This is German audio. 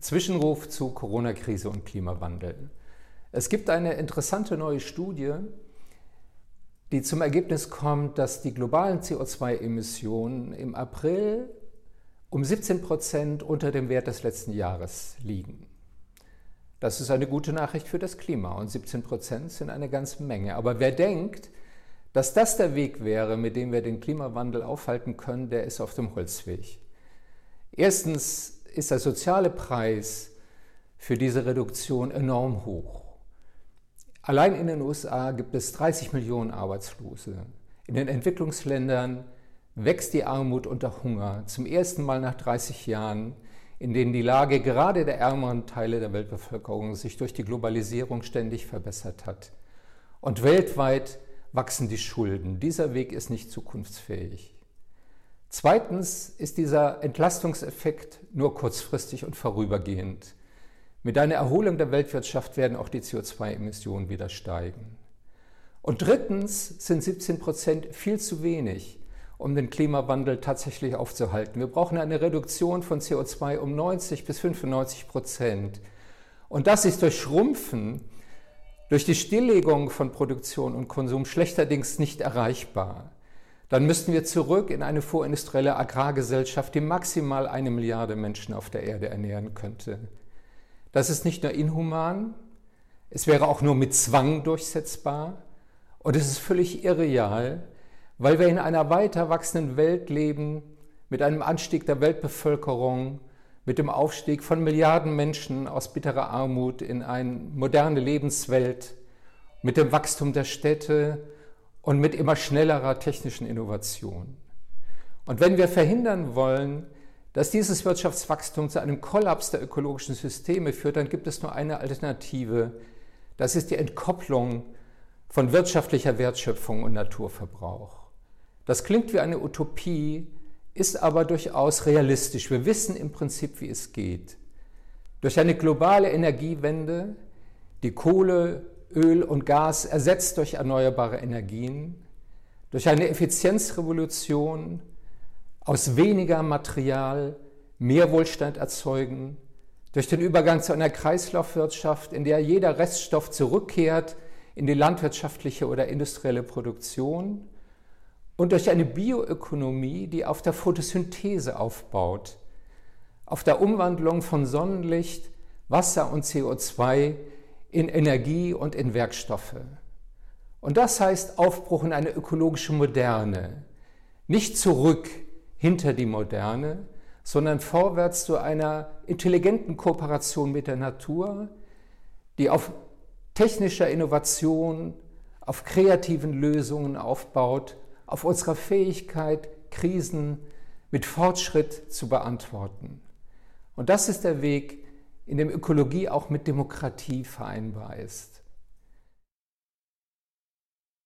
Zwischenruf zu Corona-Krise und Klimawandel. Es gibt eine interessante neue Studie, die zum Ergebnis kommt, dass die globalen CO2-Emissionen im April um 17 Prozent unter dem Wert des letzten Jahres liegen. Das ist eine gute Nachricht für das Klima und 17 Prozent sind eine ganze Menge. Aber wer denkt, dass das der Weg wäre, mit dem wir den Klimawandel aufhalten können, der ist auf dem Holzweg. Erstens ist der soziale Preis für diese Reduktion enorm hoch. Allein in den USA gibt es 30 Millionen Arbeitslose. In den Entwicklungsländern wächst die Armut unter Hunger zum ersten Mal nach 30 Jahren, in denen die Lage gerade der ärmeren Teile der Weltbevölkerung sich durch die Globalisierung ständig verbessert hat. Und weltweit wachsen die Schulden. Dieser Weg ist nicht zukunftsfähig. Zweitens ist dieser Entlastungseffekt nur kurzfristig und vorübergehend. Mit einer Erholung der Weltwirtschaft werden auch die CO2-Emissionen wieder steigen. Und drittens sind 17 Prozent viel zu wenig, um den Klimawandel tatsächlich aufzuhalten. Wir brauchen eine Reduktion von CO2 um 90 bis 95 Prozent. Und das ist durch Schrumpfen, durch die Stilllegung von Produktion und Konsum schlechterdings nicht erreichbar dann müssten wir zurück in eine vorindustrielle Agrargesellschaft, die maximal eine Milliarde Menschen auf der Erde ernähren könnte. Das ist nicht nur inhuman, es wäre auch nur mit Zwang durchsetzbar und es ist völlig irreal, weil wir in einer weiter wachsenden Welt leben, mit einem Anstieg der Weltbevölkerung, mit dem Aufstieg von Milliarden Menschen aus bitterer Armut in eine moderne Lebenswelt, mit dem Wachstum der Städte und mit immer schnellerer technischen Innovation. Und wenn wir verhindern wollen, dass dieses Wirtschaftswachstum zu einem Kollaps der ökologischen Systeme führt, dann gibt es nur eine Alternative. Das ist die Entkopplung von wirtschaftlicher Wertschöpfung und Naturverbrauch. Das klingt wie eine Utopie, ist aber durchaus realistisch. Wir wissen im Prinzip, wie es geht. Durch eine globale Energiewende, die Kohle, Öl und Gas ersetzt durch erneuerbare Energien, durch eine Effizienzrevolution aus weniger Material mehr Wohlstand erzeugen, durch den Übergang zu einer Kreislaufwirtschaft, in der jeder Reststoff zurückkehrt in die landwirtschaftliche oder industrielle Produktion und durch eine Bioökonomie, die auf der Photosynthese aufbaut, auf der Umwandlung von Sonnenlicht, Wasser und CO2 in Energie und in Werkstoffe. Und das heißt Aufbruch in eine ökologische Moderne. Nicht zurück hinter die Moderne, sondern vorwärts zu einer intelligenten Kooperation mit der Natur, die auf technischer Innovation, auf kreativen Lösungen aufbaut, auf unserer Fähigkeit, Krisen mit Fortschritt zu beantworten. Und das ist der Weg, in dem Ökologie auch mit Demokratie vereinbar ist.